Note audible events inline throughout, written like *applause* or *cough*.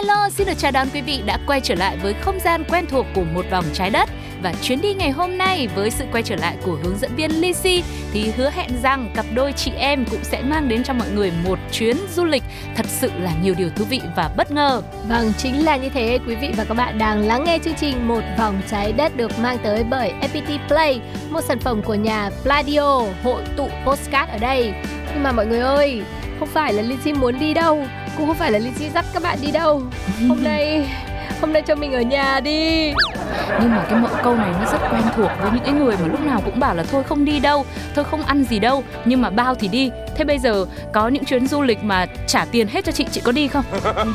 Hello xin được chào đón quý vị đã quay trở lại với không gian quen thuộc của một vòng trái đất và chuyến đi ngày hôm nay với sự quay trở lại của hướng dẫn viên Lisi thì hứa hẹn rằng cặp đôi chị em cũng sẽ mang đến cho mọi người một chuyến du lịch thật sự là nhiều điều thú vị và bất ngờ. Vâng, chính là như thế quý vị và các bạn đang lắng nghe chương trình Một vòng trái đất được mang tới bởi FPT Play, một sản phẩm của nhà Pladio, hội tụ postcard ở đây. Nhưng mà mọi người ơi, không phải là Lizzy muốn đi đâu, cũng không phải là Lizzy dắt các bạn đi đâu. Hôm *laughs* nay hôm nay cho mình ở nhà đi nhưng mà cái mẫu câu này nó rất quen thuộc với những cái người mà lúc nào cũng bảo là thôi không đi đâu thôi không ăn gì đâu nhưng mà bao thì đi. Thế bây giờ có những chuyến du lịch mà trả tiền hết cho chị chị có đi không?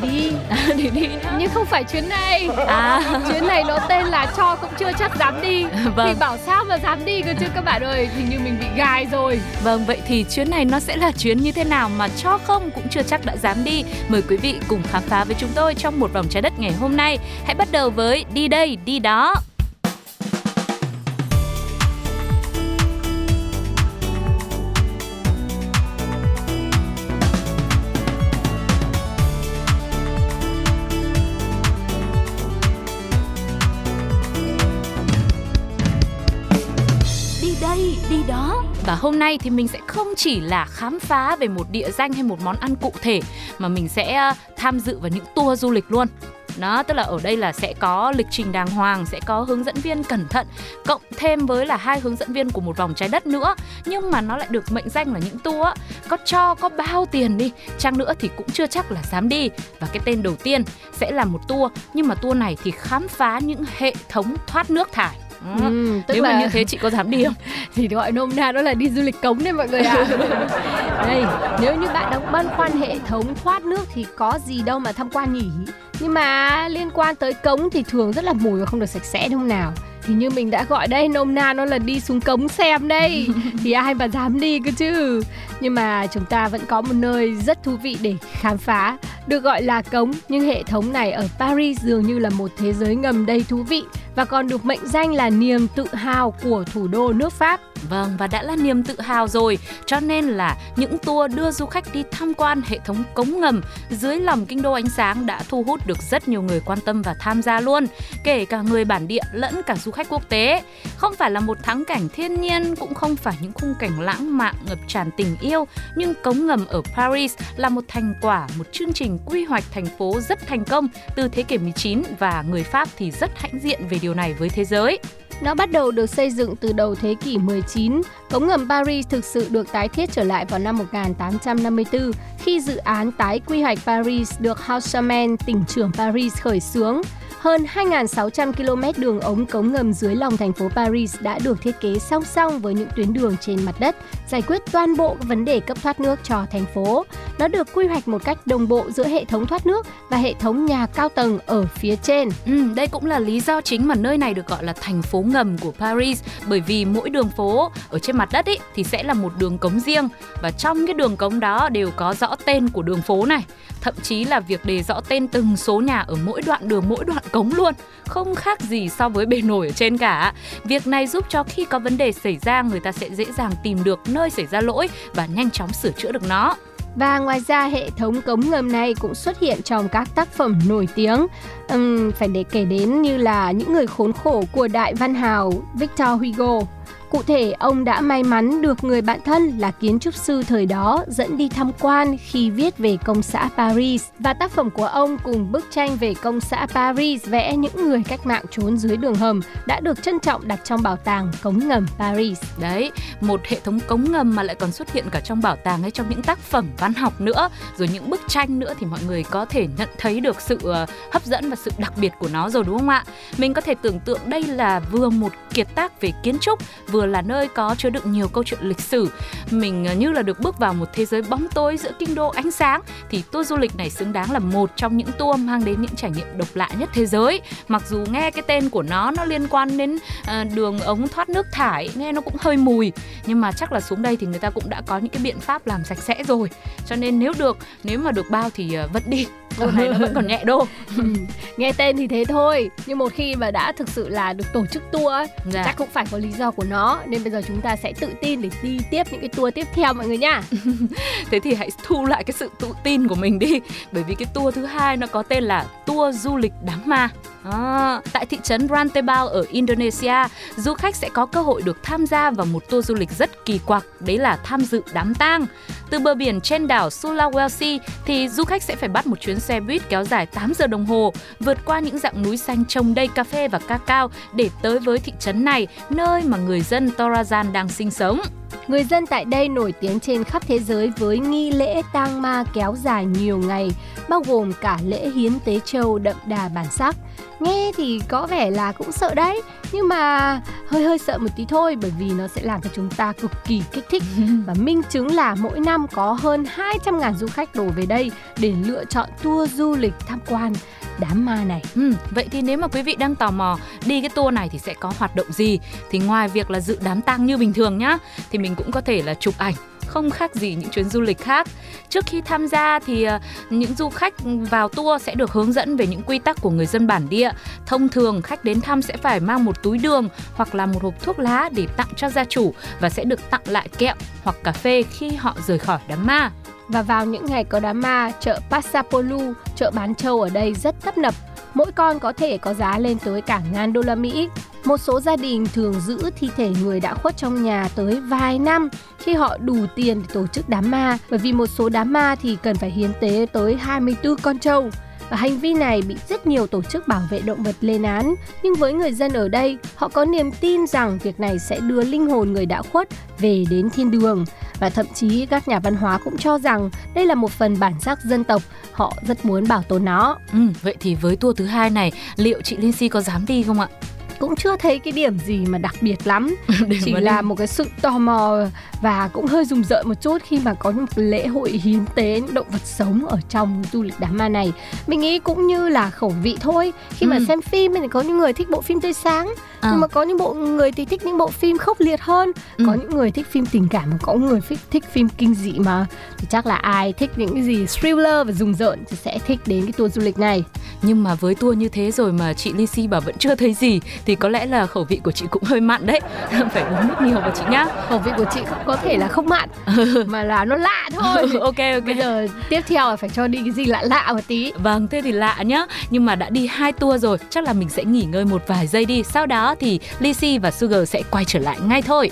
Thì đi. *laughs* Thì đi. Nhưng không phải chuyến này. À. Chuyến này nó tên là cho cũng chưa chắc dám đi. *laughs* Vâng. thì bảo sao mà dám đi cơ chứ các bạn ơi hình như mình bị gài rồi. Vâng vậy thì chuyến này nó sẽ là chuyến như thế nào mà cho không cũng chưa chắc đã dám đi. Mời quý vị cùng khám phá với chúng tôi trong một vòng trái đất ngày hôm nay. Hãy bắt đầu với đi đây đi đó hôm nay thì mình sẽ không chỉ là khám phá về một địa danh hay một món ăn cụ thể, mà mình sẽ ờ, tham dự vào những tour du lịch luôn. Nó tức là ở đây là sẽ có lịch trình đàng hoàng, sẽ có hướng dẫn viên cẩn thận, cộng thêm với là hai hướng dẫn viên của một vòng trái đất nữa. Nhưng mà nó lại được mệnh danh là những tour có cho, có bao tiền đi, chăng nữa thì cũng chưa chắc là dám đi. Và cái tên đầu tiên sẽ là một tour, nhưng mà tour này thì khám phá những hệ thống thoát nước thải. Ừ. Ừ, tức Nếu là mà như thế chị có dám đi không? *laughs* thì gọi nôm na đó là đi du lịch cống đấy mọi người ạ. *laughs* Đây, nếu như bạn đang băn khoăn hệ thống thoát nước thì có gì đâu mà tham quan nhỉ? Nhưng mà liên quan tới cống thì thường rất là mùi và không được sạch sẽ đúng không nào? Thì như mình đã gọi đây nôm na nó là đi xuống cống xem đây *laughs* Thì ai mà dám đi cơ chứ Nhưng mà chúng ta vẫn có một nơi rất thú vị để khám phá Được gọi là cống Nhưng hệ thống này ở Paris dường như là một thế giới ngầm đầy thú vị và còn được mệnh danh là niềm tự hào của thủ đô nước Pháp. Vâng và đã là niềm tự hào rồi Cho nên là những tour đưa du khách đi tham quan hệ thống cống ngầm dưới lòng kinh đô ánh sáng đã thu hút được rất nhiều người quan tâm và tham gia luôn Kể cả người bản địa lẫn cả du khách quốc tế. Không phải là một thắng cảnh thiên nhiên cũng không phải những khung cảnh lãng mạn ngập tràn tình yêu Nhưng cống ngầm ở Paris là một thành quả, một chương trình quy hoạch thành phố rất thành công từ thế kỷ 19 Và người Pháp thì rất hãnh diện về điều này với thế giới Nó bắt đầu được xây dựng từ đầu thế kỷ 19. Cống ngầm Paris thực sự được tái thiết trở lại vào năm 1854 khi dự án tái quy hoạch Paris được Haussmann, tỉnh trưởng Paris khởi xướng. Hơn 2.600 km đường ống cống ngầm dưới lòng thành phố Paris đã được thiết kế song song với những tuyến đường trên mặt đất, giải quyết toàn bộ các vấn đề cấp thoát nước cho thành phố. Nó được quy hoạch một cách đồng bộ giữa hệ thống thoát nước và hệ thống nhà cao tầng ở phía trên. Ừ, đây cũng là lý do chính mà nơi này được gọi là thành phố ngầm của Paris bởi vì mỗi đường phố ở trên mặt đất ý, thì sẽ là một đường cống riêng và trong cái đường cống đó đều có rõ tên của đường phố này thậm chí là việc đề rõ tên từng số nhà ở mỗi đoạn đường mỗi đoạn cống luôn không khác gì so với bề nổi ở trên cả. Việc này giúp cho khi có vấn đề xảy ra người ta sẽ dễ dàng tìm được nơi xảy ra lỗi và nhanh chóng sửa chữa được nó. Và ngoài ra hệ thống cống ngầm này cũng xuất hiện trong các tác phẩm nổi tiếng. Uhm, Phải để kể đến như là Những người khốn khổ của đại văn hào Victor Hugo. Cụ thể, ông đã may mắn được người bạn thân là kiến trúc sư thời đó dẫn đi tham quan khi viết về công xã Paris. Và tác phẩm của ông cùng bức tranh về công xã Paris vẽ những người cách mạng trốn dưới đường hầm đã được trân trọng đặt trong bảo tàng cống ngầm Paris. Đấy, một hệ thống cống ngầm mà lại còn xuất hiện cả trong bảo tàng hay trong những tác phẩm văn học nữa, rồi những bức tranh nữa thì mọi người có thể nhận thấy được sự ờ, hấp dẫn và sự đặc biệt của nó rồi đúng không ạ? Mình có thể tưởng tượng đây là vừa một kiệt tác về kiến trúc, vừa vừa là nơi có chứa đựng nhiều câu chuyện lịch sử. Mình như là được bước vào một thế giới bóng tối giữa kinh đô ánh sáng thì tour du lịch này xứng đáng là một trong những tour mang đến những trải nghiệm độc lạ nhất thế giới. Mặc dù nghe cái tên của nó nó liên quan đến uh, đường ống thoát nước thải nghe nó cũng hơi mùi nhưng mà chắc là xuống đây thì người ta cũng đã có những cái biện pháp làm sạch sẽ rồi. Cho nên nếu được nếu mà được bao thì uh, vẫn đi. Tour này nó vẫn còn nhẹ đô. Ừ, *laughs* nghe tên thì thế thôi nhưng một khi mà đã thực sự là được tổ chức tour ấy, dạ. chắc cũng phải có lý do của nó nên bây giờ chúng ta sẽ tự tin để đi tiếp những cái tour tiếp theo mọi người nha *laughs* thế thì hãy thu lại cái sự tự tin của mình đi, bởi vì cái tour thứ hai nó có tên là tour du lịch đám ma. À, tại thị trấn Rantebao ở Indonesia, du khách sẽ có cơ hội được tham gia vào một tour du lịch rất kỳ quặc, đấy là tham dự đám tang. Từ bờ biển trên đảo Sulawesi thì du khách sẽ phải bắt một chuyến xe buýt kéo dài 8 giờ đồng hồ, vượt qua những dạng núi xanh trồng đầy cà phê và cacao để tới với thị trấn này, nơi mà người dân Torazan đang sinh sống. Người dân tại đây nổi tiếng trên khắp thế giới với nghi lễ tang ma kéo dài nhiều ngày, bao gồm cả lễ hiến tế châu đậm đà bản sắc. Nghe thì có vẻ là cũng sợ đấy, nhưng mà hơi hơi sợ một tí thôi bởi vì nó sẽ làm cho chúng ta cực kỳ kích thích *laughs* và minh chứng là mỗi năm có hơn 200.000 du khách đổ về đây để lựa chọn tour du lịch tham quan đám ma này. Ừ, vậy thì nếu mà quý vị đang tò mò đi cái tour này thì sẽ có hoạt động gì? Thì ngoài việc là dự đám tang như bình thường nhá, thì mình cũng có thể là chụp ảnh không khác gì những chuyến du lịch khác. Trước khi tham gia thì ờ, những du khách vào tour sẽ được hướng dẫn về những quy tắc của người dân bản địa. Thông thường khách đến thăm sẽ phải mang một túi đường hoặc là một hộp thuốc lá để tặng cho gia chủ và sẽ được tặng lại kẹo hoặc cà phê khi họ rời khỏi đám ma. Và vào những ngày có đám ma, chợ Passapolu, chợ bán trâu ở đây rất tấp nập. Mỗi con có thể có giá lên tới cả ngàn đô la Mỹ. Một số gia đình thường giữ thi thể người đã khuất trong nhà tới vài năm khi họ đủ tiền để tổ chức đám ma, bởi vì một số đám ma thì cần phải hiến tế tới 24 con trâu. Và hành vi này bị rất nhiều tổ chức bảo vệ động vật lên án, nhưng với người dân ở đây, họ có niềm tin rằng việc này sẽ đưa linh hồn người đã khuất về đến thiên đường. Và thậm chí các nhà văn hóa cũng cho rằng đây là một phần bản sắc dân tộc, họ rất muốn bảo tồn nó. Ừ, vậy thì với tour thứ hai này, liệu chị Linh Si có dám đi không ạ? Cũng chưa thấy cái điểm gì mà đặc biệt lắm *laughs* chỉ là một cái sự tò mò và cũng hơi rùng rợn một chút khi mà có một lễ hội hiến tế động vật sống ở trong du lịch đám ma này mình nghĩ cũng như là khẩu vị thôi khi ừ. mà xem phim thì có những người thích bộ phim tươi sáng à. nhưng mà có những bộ người thì thích những bộ phim khốc liệt hơn ừ. có những người thích phim tình cảm có người thích thích phim kinh dị mà thì chắc là ai thích những cái gì thriller và rùng rợn thì sẽ thích đến cái tour du lịch này nhưng mà với tour như thế rồi mà chị Lisi bảo vẫn chưa thấy gì thì có lẽ là khẩu vị của chị cũng hơi mặn đấy. *laughs* Phải uống nước nhiều vào chị nhá. Khẩu vị của chị cũng có thể là không mặn *laughs* mà là nó lạ thôi. *laughs* Ok ok. Bây giờ tiếp theo là phải cho đi cái gì lạ lạ một tí. Vâng thế thì lạ nhá. Nhưng mà đã đi hai tour rồi chắc là mình sẽ nghỉ ngơi một vài giây đi. Sau đó thì Lisi và Sugar sẽ quay trở lại ngay thôi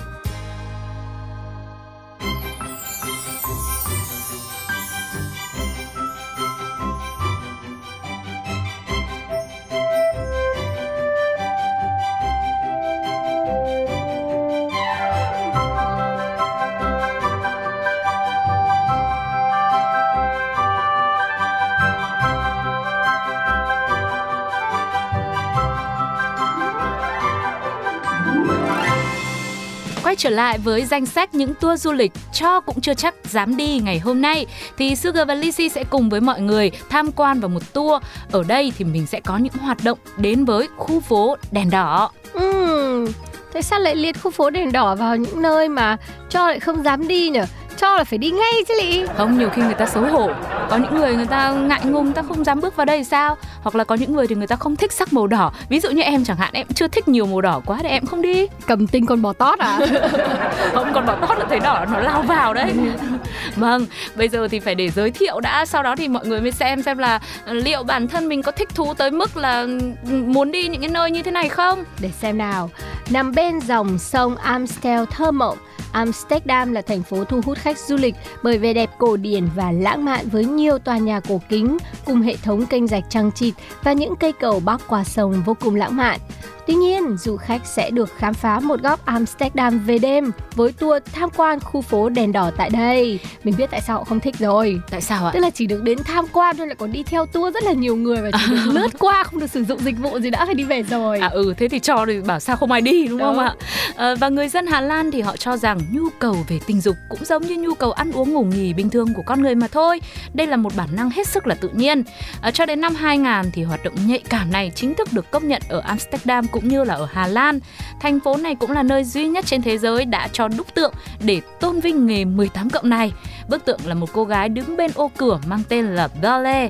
trở lại với danh sách những tour du lịch cho cũng chưa chắc dám đi ngày hôm nay thì Sugar và Lizzy sẽ cùng với mọi người tham quan vào một tour. Ở đây thì mình sẽ có những hoạt động đến với khu phố đèn đỏ. Ừ, thế sao lại liệt khu phố đèn đỏ vào những nơi mà cho lại không dám đi nhỉ? cho là phải đi ngay chứ lị không nhiều khi người ta xấu hổ có những người người ta ngại ngùng ta không dám bước vào đây sao hoặc là có những người thì người ta không thích sắc màu đỏ. Ví dụ như em chẳng hạn em chưa thích nhiều màu đỏ quá để em không đi. Cầm tinh con bò tót à? *laughs* Không con bò tót là thấy đỏ nó lao vào đấy. *laughs* Vâng bây giờ thì phải để giới thiệu đã. Sau đó thì mọi người mới xem xem là liệu bản thân mình có thích thú tới mức là muốn đi những cái nơi như thế này không? Để xem nào. Nằm bên dòng sông Amstel thơ mộng Amsterdam là thành phố thu hút khách du lịch bởi vẻ đẹp cổ điển và lãng mạn với nhiều tòa nhà cổ kính cùng hệ thống kênh rạch trăng trịt và những cây cầu bắc qua sông vô cùng lãng mạn. Tuy nhiên, du khách sẽ được khám phá một góc Amsterdam về đêm với tour tham quan khu phố đèn đỏ tại đây. Mình biết tại sao họ không thích rồi. Tại sao ạ? Tức là chỉ được đến tham quan thôi lại còn đi theo tour rất là nhiều người và chỉ được *laughs* lướt qua không được sử dụng dịch vụ gì đã phải đi về rồi. À ừ thế thì cho thì bảo sao không ai đi đúng, không Đúng. ạ? À, và người dân Hà Lan thì họ cho rằng nhu cầu về tình dục cũng giống như nhu cầu ăn uống ngủ nghỉ bình thường của con người mà thôi. Đây là một bản năng hết sức là tự nhiên. À, cho đến năm 2000 thì hoạt động nhạy cảm này chính thức được công nhận ở Amsterdam cũng như là ở Hà Lan. Thành phố này cũng là nơi duy nhất trên thế giới đã cho đúc tượng để tôn vinh nghề 18 cộng này. Bức tượng là một cô gái đứng bên ô cửa mang tên là Belle.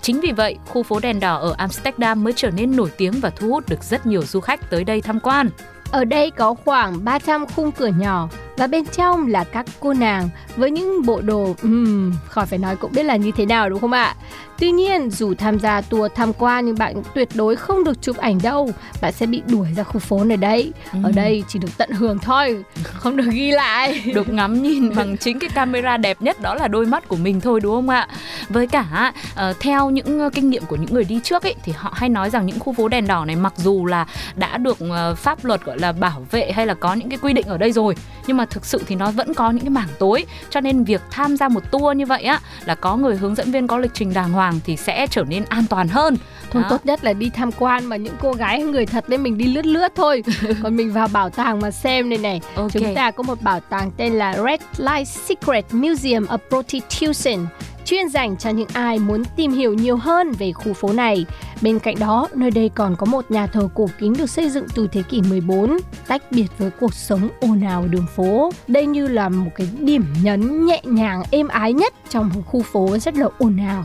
Chính vì vậy, khu phố đèn đỏ ở Amsterdam mới trở nên nổi tiếng và thu hút được rất nhiều du khách tới đây tham quan. Ở đây có khoảng 300 khung cửa nhỏ và bên trong là các cô nàng với những bộ đồ um, khỏi phải nói cũng biết là như thế nào đúng không ạ? Tuy nhiên, dù tham gia tour tham quan nhưng bạn tuyệt đối không được chụp ảnh đâu, bạn sẽ bị đuổi ra khu phố này đấy. Ở Ừ. đây chỉ được tận hưởng thôi, không được ghi lại. *laughs* được ngắm nhìn bằng chính cái camera đẹp nhất đó là đôi mắt của mình thôi đúng không ạ với cả ờ, theo những ờ, kinh nghiệm của những người đi trước ấy thì họ hay nói rằng những khu phố đèn đỏ này mặc dù là đã được ờ, pháp luật gọi là bảo vệ hay là có những cái quy định ở đây rồi nhưng mà thực sự thì nó vẫn có những cái mảng tối cho nên việc tham gia một tour như vậy á là có người hướng dẫn viên có lịch trình đàng hoàng thì sẽ trở nên an toàn hơn Thôi Đó. tốt nhất là đi tham quan mà những cô gái người thật đấy mình đi lướt lướt thôi. *laughs* Còn mình vào bảo tàng mà xem đây này. Ok. Chúng ta có một bảo tàng tên là Red Light Secret Museum of Prostitution chuyên dành cho những ai muốn tìm hiểu nhiều hơn về khu phố này. Bên cạnh đó, nơi đây còn có một nhà thờ cổ kính được xây dựng từ thế kỷ 14, tách biệt với cuộc sống ồn ào đường phố. Đây như là một cái điểm nhấn nhẹ nhàng êm ái nhất trong một khu phố rất là ồn ào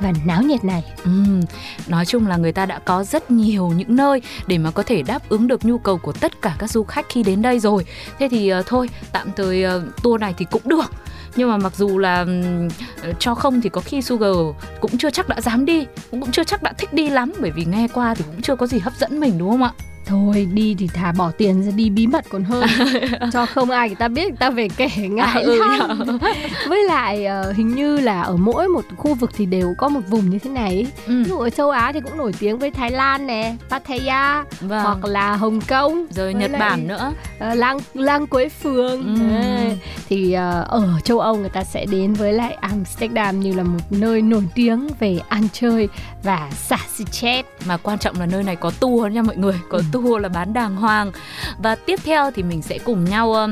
và náo nhiệt này. Ừ, nói chung là người ta đã có rất nhiều những nơi để mà có thể đáp ứng được nhu cầu của tất cả các du khách khi đến đây rồi. Thế thì uh, thôi, tạm thời uh, tour này thì cũng được. Nhưng mà mặc dù là ờ, cho không thì có khi Sugar cũng chưa chắc đã dám đi, cũng cũng chưa chắc đã thích đi lắm bởi vì nghe qua thì cũng chưa có gì hấp dẫn mình đúng không ạ? Thôi đi thì thà bỏ tiền ra đi bí mật còn hơn *laughs* Cho không ai người ta biết người ta về kể ngại À, ừ lắm *laughs* Với lại ờ, hình như là ở mỗi một khu vực thì đều có một vùng như thế này ấy. Ừ. Ví dụ ở châu Á thì cũng nổi tiếng với Thái Lan nè, Pattaya Vâng. Hoặc là Hồng Kông rồi Nhật lại, Bản nữa. ờ, Lang Lang Quế Phường Ừ. Đấy. Thì ờ, ở châu Âu người ta sẽ đến với lại Amsterdam như là một nơi nổi tiếng về ăn chơi và xả stress mà quan trọng là nơi này có tour nha mọi người có tour là bán đàng hoàng. Và tiếp theo thì mình sẽ cùng nhau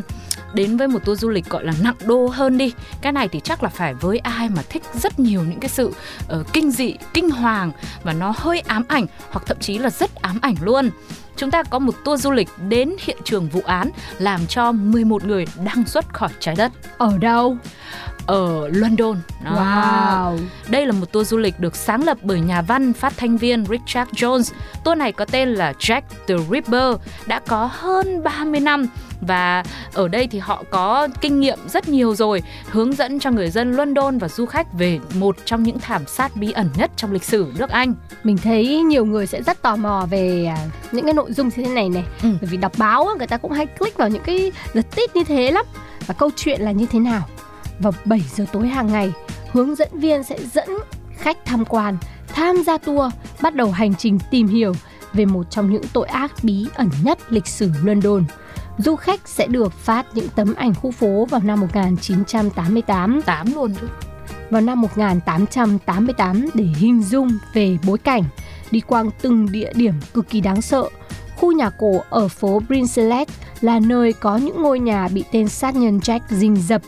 đến với một tour du lịch gọi là nặng đô hơn đi. Cái này thì chắc là phải với ai mà thích rất nhiều những cái sự uh, kinh dị kinh hoàng và nó hơi ám ảnh hoặc thậm chí là rất ám ảnh luôn. Chúng ta có một tour du lịch đến hiện trường vụ án làm cho 11 người đang xuất khỏi trái đất. Ở đâu? Ở London. Đó. Wow Đây là một tour du lịch được sáng lập bởi nhà văn phát thanh viên Richard Jones. Tour này có tên là Jack the Ripper, đã có hơn 30 năm và ở đây thì họ có kinh nghiệm rất nhiều rồi, hướng dẫn cho người dân London và du khách về một trong những thảm sát bí ẩn nhất trong lịch sử nước Anh. mình thấy nhiều người sẽ rất tò mò về à, những cái nội dung như thế này này Ừ. bởi vì đọc báo người ta cũng hay click vào những cái giật tít như thế lắm và câu chuyện là như thế nào vào 7 giờ tối hàng ngày hướng dẫn viên sẽ dẫn khách tham quan tham gia tour bắt đầu hành trình tìm hiểu về một trong những tội ác bí ẩn nhất lịch sử London Du khách sẽ được phát những tấm ảnh khu phố vào năm 1988 Tám luôn chứ. vào năm 1888 để hình dung về bối cảnh đi qua từng địa điểm cực kỳ đáng sợ. Khu nhà cổ ở phố Brincelet là nơi có những ngôi nhà bị tên sát nhân Jack rình rập.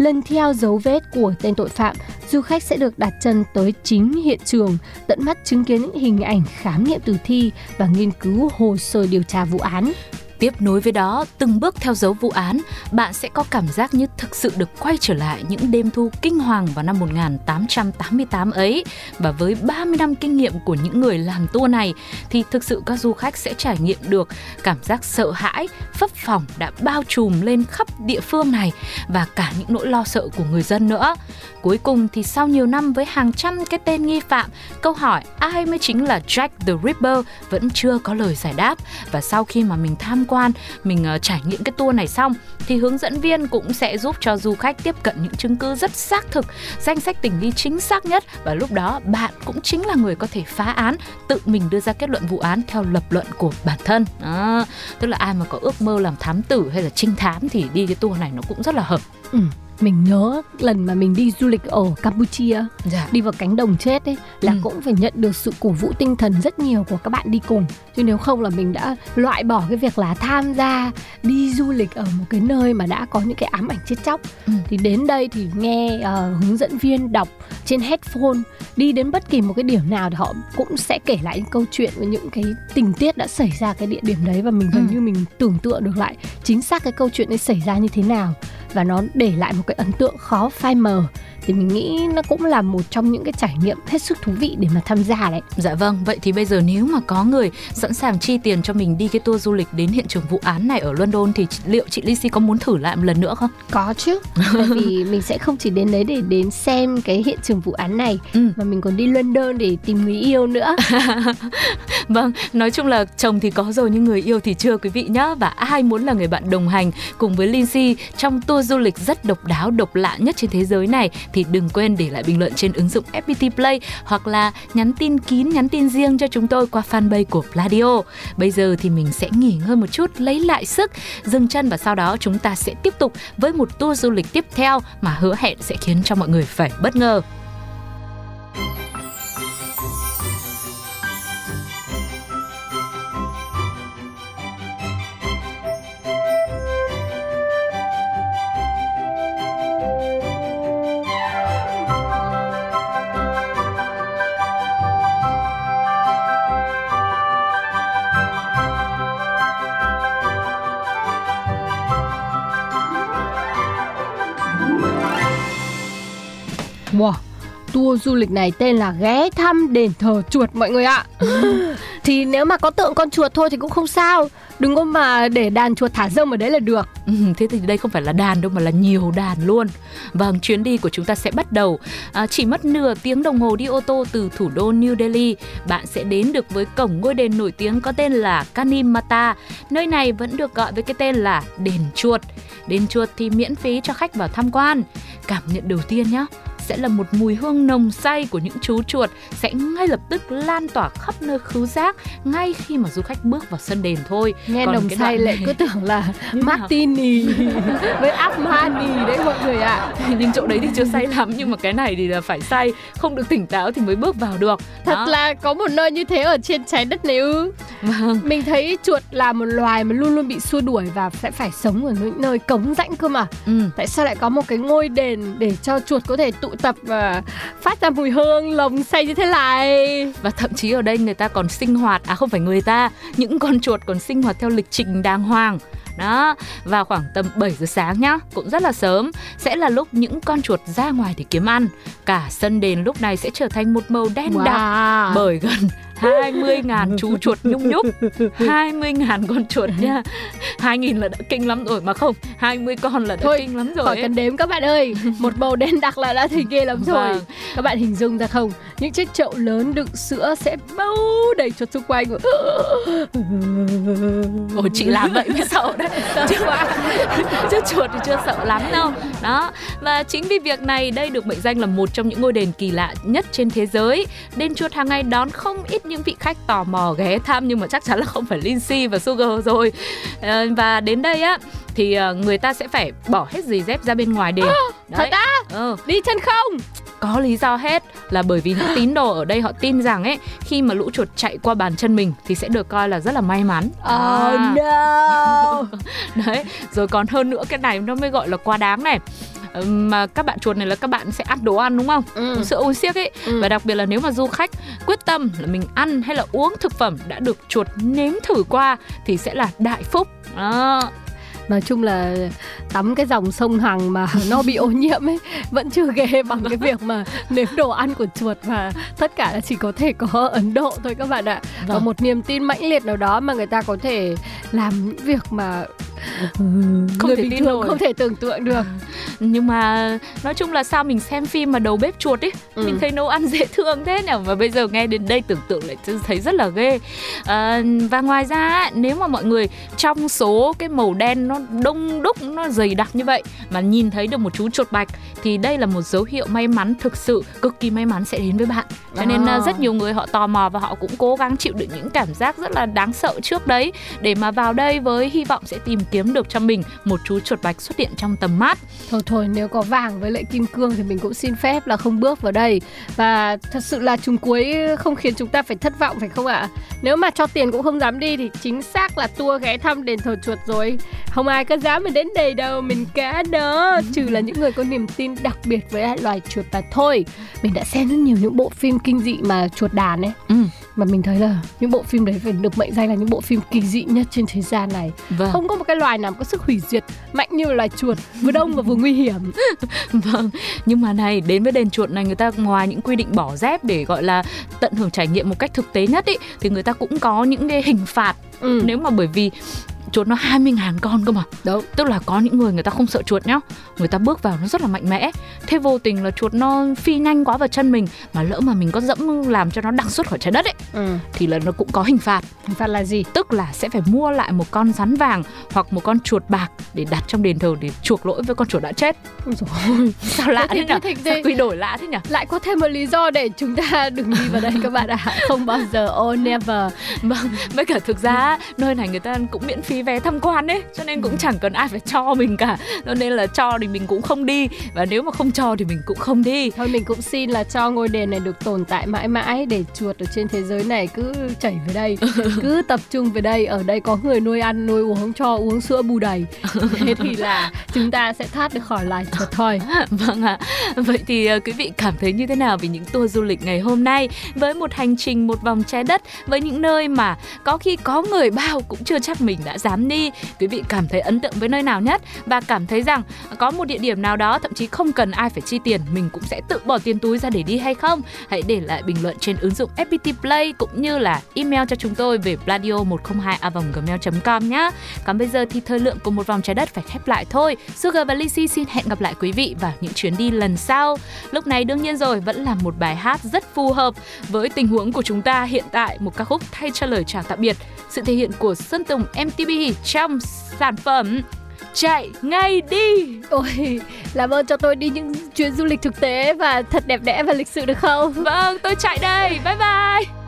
Lần theo dấu vết của tên tội phạm, du khách sẽ được đặt chân tới chính hiện trường, tận mắt chứng kiến những hình ảnh khám nghiệm tử thi và nghiên cứu hồ sơ điều tra vụ án. Tiếp nối với đó, từng bước theo dấu vụ án, bạn sẽ có cảm giác như thực sự được quay trở lại những đêm thu kinh hoàng vào năm 1888 ấy. Và với 30 năm kinh nghiệm của những người làm tour này, thì thực sự các du khách sẽ trải nghiệm được cảm giác sợ hãi, phấp phỏng đã bao trùm lên khắp địa phương này và cả những nỗi lo sợ của người dân nữa. Cuối cùng thì sau nhiều năm với hàng trăm cái tên nghi phạm, câu hỏi ai mới chính là Jack the Ripper vẫn chưa có lời giải đáp. Và sau khi mà mình tham quan mình uh, trải nghiệm cái tour này xong thì hướng dẫn viên cũng sẽ giúp cho du khách tiếp cận những chứng cứ rất xác thực danh sách tình nghi chính xác nhất và lúc đó bạn cũng chính là người có thể phá án tự mình đưa ra kết luận vụ án theo lập luận của bản thân à, tức là ai mà có ước mơ làm thám tử hay là trinh thám thì đi cái tour này nó cũng rất là hợp ừ mình nhớ lần mà mình đi du lịch ở Campuchia dạ. đi vào cánh đồng chết ấy là Ừ. cũng phải nhận được sự cổ vũ tinh thần rất nhiều của các bạn đi cùng chứ nếu không là mình đã loại bỏ cái việc là tham gia đi du lịch ở một cái nơi mà đã có những cái ám ảnh chết chóc Ừ. thì đến đây thì nghe ờ, hướng dẫn viên đọc trên headphone đi đến bất kỳ một cái điểm nào thì họ cũng sẽ kể lại những câu chuyện và những cái tình tiết đã xảy ra cái địa điểm đấy và mình gần Ừ. như mình tưởng tượng được lại chính xác cái câu chuyện ấy xảy ra như thế nào và nó để lại một cái ấn tượng khó phai mờ thì mình nghĩ nó cũng là một trong những cái trải nghiệm hết sức thú vị để mà tham gia đấy Dạ vâng, vậy thì bây giờ nếu mà có người sẵn sàng chi tiền cho mình đi cái tour du lịch đến hiện trường vụ án này ở London thì liệu chị Lizzy có muốn thử lại một lần nữa không? có chứ tại vì *laughs* mình sẽ không chỉ đến đấy để đến xem cái hiện trường vụ án này Ừ. mà mình còn đi London để tìm người yêu nữa *laughs* Vâng, nói chung là chồng thì có rồi nhưng người yêu thì chưa quý vị nhé Và ai muốn là người bạn đồng hành cùng với Lindsay trong tour du lịch rất độc đáo, độc lạ nhất trên thế giới này Thì đừng quên để lại bình luận trên ứng dụng FPT Play Hoặc là nhắn tin kín, nhắn tin riêng cho chúng tôi qua fanpage của Pladio. Bây giờ thì mình sẽ nghỉ ngơi một chút, lấy lại sức, dừng chân Và sau đó chúng ta sẽ tiếp tục với một tour du lịch tiếp theo Mà hứa hẹn sẽ khiến cho mọi người phải bất ngờ. Tour du lịch này tên là ghé thăm đền thờ chuột mọi người ạ *laughs* thì nếu mà có tượng con chuột thôi thì cũng không sao đừng có mà để đàn chuột thả rông ở đấy là được Ừ, thế thì đây không phải là đàn đâu mà là nhiều đàn luôn. Vâng, chuyến đi của chúng ta sẽ bắt đầu. À, chỉ mất nửa tiếng đồng hồ đi ô tô từ thủ đô New Delhi, bạn sẽ đến được với cổng ngôi đền nổi tiếng có tên là Kanimata. Nơi này vẫn được gọi với cái tên là đền chuột. Đền chuột thì miễn phí cho khách vào tham quan. Cảm nhận đầu tiên nhé sẽ là một mùi hương nồng say của những chú chuột sẽ ngay lập tức lan tỏa khắp nơi khứu giác ngay khi mà du khách bước vào sân đền thôi. nghe Còn nồng cái say đoạn lại cứ tưởng là *laughs* martini *laughs* với armani đấy mọi người ạ *laughs* nhưng chỗ đấy thì chưa say lắm nhưng mà cái này thì là phải say không được tỉnh táo thì mới bước vào được thật Đó. là có một nơi như thế ở trên trái đất này ư vâng mình thấy chuột là một loài mà luôn luôn bị xua đuổi và sẽ phải sống ở những nơi cống rãnh cơ mà ừ. tại sao lại có một cái ngôi đền để cho chuột có thể tụ tập và phát ra mùi hương lồng say như thế này. Và thậm chí ở đây người ta còn sinh hoạt à không phải người ta những con chuột còn sinh hoạt theo lịch trình đàng hoàng. Đó vào khoảng tầm 7 giờ sáng nhá cũng rất là sớm sẽ là lúc những con chuột ra ngoài để kiếm ăn. Cả sân đền lúc này sẽ trở thành một màu đen đặc wow. bởi gần 20.000 *laughs* chú chuột nhung nhúc. 20.000 con chuột nha. 2.000 là đã kinh lắm rồi mà không 20 con là đã Thôi, kinh lắm rồi khỏi cần đếm các bạn ơi. Một bầu đen đặc là đã thấy ghê lắm rồi. Vâng. các bạn hình dung ra không? Những chiếc chậu lớn đựng sữa sẽ bao đầy chuột xung quanh. Ôi chị làm vậy mới sợ đấy. Chứ, chứ chuột thì chưa sợ lắm đâu. Đó. Và chính vì việc này đây được mệnh danh là một trong những ngôi đền kỳ lạ nhất trên thế giới. Đền chuột hàng ngày đón không ít những vị khách tò mò ghé thăm nhưng mà chắc chắn là không phải Lindsay và Sugar rồi. Ờ, và đến đây á thì ờ, người ta sẽ phải bỏ hết giày dép ra bên ngoài đền thật á? Ờ, đi chân không? Có lý do hết là bởi vì *gasps* những tín đồ ở đây họ tin rằng ấy khi mà lũ chuột chạy qua bàn chân mình thì sẽ được coi là rất là may mắn. Oh À. no. *laughs* Đấy rồi còn hơn nữa cái này nó mới gọi là quá đáng này mà các bạn chuột này là các bạn sẽ ăn đồ ăn đúng không ừ. sữa uống xiếc ấy Ừ. và đặc biệt là nếu mà du khách quyết tâm là mình ăn hay là uống thực phẩm đã được chuột nếm thử qua thì sẽ là đại phúc đó nói chung là tắm cái dòng sông Hằng mà *laughs* nó bị ô nhiễm ấy vẫn chưa ghê bằng cái việc mà nếm đồ ăn của chuột và tất cả là chỉ có thể có Ấn Độ thôi các bạn ạ. Và Vâng. một niềm tin mãnh liệt nào đó mà người ta có thể làm những việc mà không Người thể bình tin thường không thể tưởng tượng được nhưng mà nói chung là sao mình xem phim mà đầu bếp chuột ấy Ừ. mình thấy nấu ăn *laughs* dễ thương thế nhỉ và bây giờ nghe đến đây tưởng tượng lại thấy rất là ghê à, và ngoài ra nếu mà mọi người trong số cái màu đen nó đông đúc nó dày đặc như vậy. Mà nhìn thấy được một chú chuột bạch thì đây là một dấu hiệu may mắn thực sự cực kỳ may mắn sẽ đến với bạn. Cho nên À. à, rất nhiều người họ tò mò và họ cũng cố gắng chịu đựng những cảm giác rất là đáng sợ trước đấy. Để mà vào đây với hy vọng sẽ tìm kiếm được cho mình một chú chuột bạch xuất hiện trong tầm mắt. Thôi thôi nếu có vàng với lại kim cương thì mình cũng xin phép là không bước vào đây. Và thật sự là trùng cuối không khiến chúng ta phải thất vọng phải không ạ? Nếu mà cho tiền cũng không dám đi thì chính xác là tour ghé thăm đền thờ chuột rồi. Không ai có dám mà đến đây đâu, mình cá đó. Trừ là những người có niềm tin đặc biệt với loài chuột mà thôi. Mình đã xem rất nhiều những bộ phim kinh dị mà chuột đàn ấy. Ừ. Mà mình thấy là những bộ phim đấy phải được mệnh danh là những bộ phim kỳ dị nhất trên thế gian này. Vâng. Không có một cái loài nào có sức hủy diệt mạnh như loài chuột Vừa đông và vừa nguy hiểm. *laughs* Vâng, nhưng mà này đến với đền chuột này người ta ngoài những quy định bỏ dép để gọi là tận hưởng trải nghiệm một cách thực tế nhất ý thì người ta cũng có những cái hình phạt. Ừ. nếu mà bởi vì chuột nó 20 ngàn con cơ mà Đúng Tức là có những người người ta không sợ chuột nhá Người ta bước vào nó rất là mạnh mẽ Thế vô tình là chuột nó phi nhanh quá vào chân mình Mà lỡ mà mình có dẫm làm cho nó đằng xuất khỏi trái đất ấy ừ. Thì là nó cũng có hình phạt Hình phạt là gì? Tức là sẽ phải mua lại một con rắn vàng Hoặc một con chuột bạc Để đặt trong đền thờ để chuộc lỗi với con chuột đã chết Ôi. *laughs* Sao lạ Thế thế nhỉ? thế thì- Sao quy đổi lạ thế nhỉ? Lại có thêm một lý do để chúng ta *laughs* đừng đi vào đây các bạn ạ Không bao giờ, oh never *laughs* Vâng, với cả thực ra nơi này người ta cũng miễn phí vé tham quan ấy Cho nên cũng chẳng cần ai phải cho mình cả. Cho nên là cho thì mình cũng không đi Và nếu mà không cho thì mình cũng không đi. Thôi mình cũng xin là cho ngôi đền này được tồn tại mãi mãi Để chuột ở trên thế giới này cứ chảy về đây *laughs* Cứ tập trung về đây. Ở đây có người nuôi ăn, nuôi uống cho uống sữa bù đầy. *laughs* Thế thì là chúng ta sẽ thoát được khỏi loài chuột thôi. *laughs* Vâng ạ, vậy thì ờ, quý vị cảm thấy như thế nào về những tour du lịch ngày hôm nay? Với một hành trình một vòng trái đất Với những nơi mà có khi có người bao cũng chưa chắc mình đã dám đi. Quý vị cảm thấy ấn tượng với nơi nào nhất? Và cảm thấy rằng có một địa điểm nào đó thậm chí không cần ai phải chi tiền, Mình cũng sẽ tự bỏ tiền túi ra để đi hay không? Hãy để lại bình luận trên ứng dụng FPT Play Cũng như là email cho chúng tôi về pladio 102 gmail com nhé Còn bây giờ thì thời lượng của một vòng trái đất phải khép lại thôi. Sugar và Lizzy xin hẹn gặp lại quý vị vào những chuyến đi lần sau. Lúc này đương nhiên rồi, vẫn là một bài hát rất phù hợp với tình huống của chúng ta hiện tại. Một ca khúc thay cho lời chào tạm biệt. Sự thể hiện của Sơn Tùng MTB trong sản phẩm Chạy ngay đi. Ôi, làm ơn cho tôi đi những chuyến du lịch thực tế Và thật đẹp đẽ và lịch sự được không? Vâng, tôi chạy đây, bye bye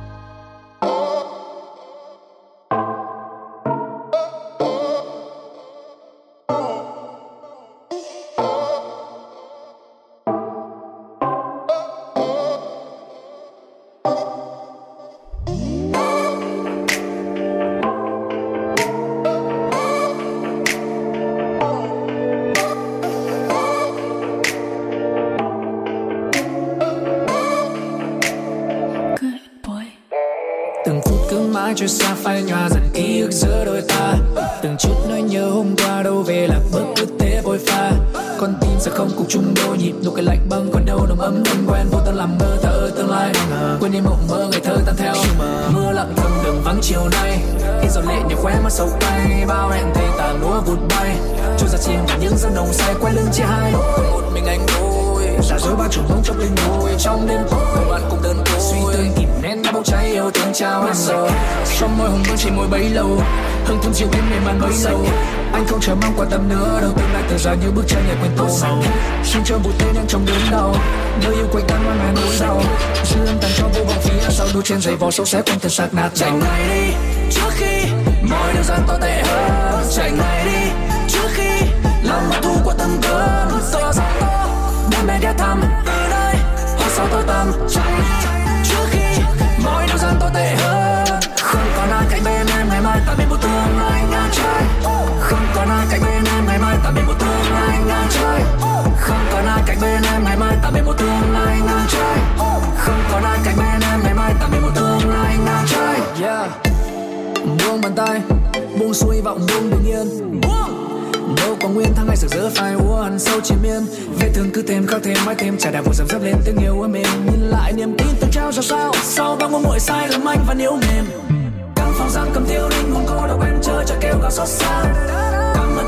Từng phút cứ mãi trôi xa phai nhòa dần ký ức giữa đôi ta. Từng chút nỗi nhớ hôm qua đâu về là bước cứ thế vội pha. Con tim sẽ không cùng chung đôi nhịp, nụ cười lạnh băng còn đâu nồng ấm thân quen. Vô tâm làm mơ thở tương lai quên đi mộng mơ, ngày thơ tan theo. Mưa lặng thầm đường vắng chiều nay. Khi giọt lệ nhẹ khóe mắt sâu cay, bao hẹn thề tàn lúa vụt bay. Trôi ra chim và những giấc nồng say, quay lưng chia hai. Còn một mình anh thôi giả dối bao trùng bóng trong linh hồn trong đêm tối. Bạn cùng đơn côi suy tư kìm nén đã bốc cháy yêu thương trao hết rồi trong môi hồng vẫn chỉ môi bấy lâu hương thơm chiều đêm mềm màn bấy lâu. Anh không chờ mong quan tâm nữa đâu tương lai tờ ra như bức tranh nhẹ quên tô màu xin cho một tên đang trong đớn đau nơi yêu quanh tan mang màn nỗi đau dư âm tàn cho vô vọng phía sau đôi trên giày vò sâu xé quanh thân xác nát chạy ngay đi trước khi mọi điều gian tồi tệ hơn lai không còn ai cạnh bên em, ngày mai ta biết một tương lai ngang trời không còn ai cạnh bên em, ngày mai ta biết một tương lai ngang trời yeah. Buông bàn tay, buông xuôi vọng buông bình yên. Đâu có nguyên tháng ngày sực rỡ phai úa ăn sâu chiến miên. Vết thương cứ thêm, khắc thêm, mãi thêm, trải đạp vụ dầm dấp lên tiếng yêu em mềm nhìn lại niềm tin từng trao ra sao, sau bao ngôn nguội sai lầm anh và nếu mềm. Căng phòng giam cầm tiêu đinh không cô đâu em chơi cho kêu gào xót xa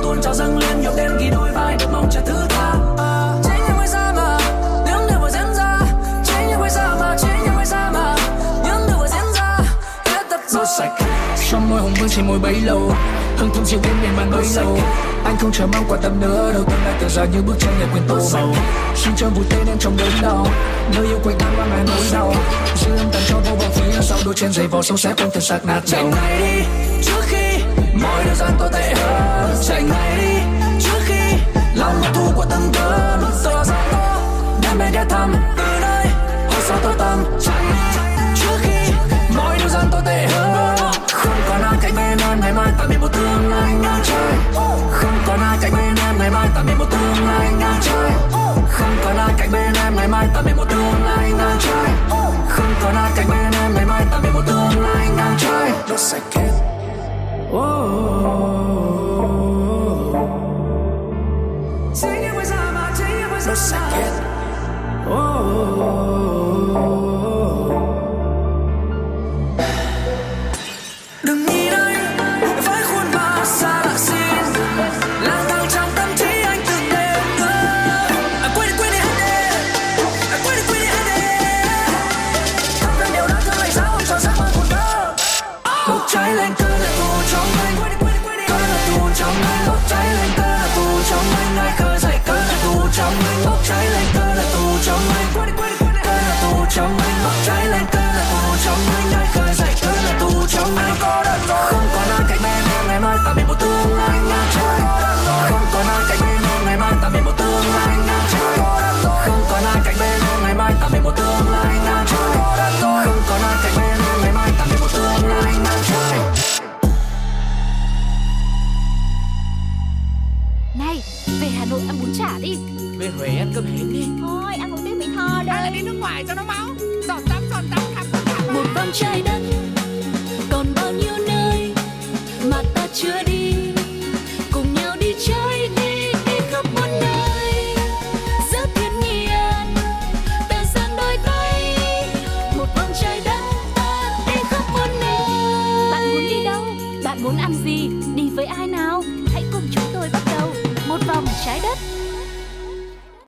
tuôn trào dâng lên nhiều đêm ghi đôi vai được mong chờ thứ tha. À, chính những người xa mà những điều vừa diễn ra. Chính những người xa mà chính những người xa mà những điều vừa diễn ra. Hết tất rồi sạch. Trong môi hồng vương chỉ môi bấy lâu. Hương thơm chiều đêm miền bàn bấy lâu. Anh không chờ mong quan tâm nữa đâu tương lai tựa ra như bức tranh nhật quyền tô màu. Xin cho vui tên em trong đớn đau. Nơi yêu quanh ta mang lại nỗi đau. Dư âm tàn cho vô vọng phía sau đôi chân giày vò sâu xé cùng thân xác nát chạy ngay đi trước khi mọi điều gian tôi tệ hơn chạy ngay đi. Trước khi lòng thu của từng cơn giờ ra to đem về ghé thăm từ nơi hôm sau tôi tâm chạy trước khi mọi điều gian tôi tệ hơn không còn ai cạnh bên em, ngày mai ta bị một tương lai ngang trời không còn ai cạnh bên em, ngày mai ta bị một tương lai ngang trời không còn ai cạnh bên em, ngày mai ta bị một tương lai ngang trời không còn ai cạnh bên em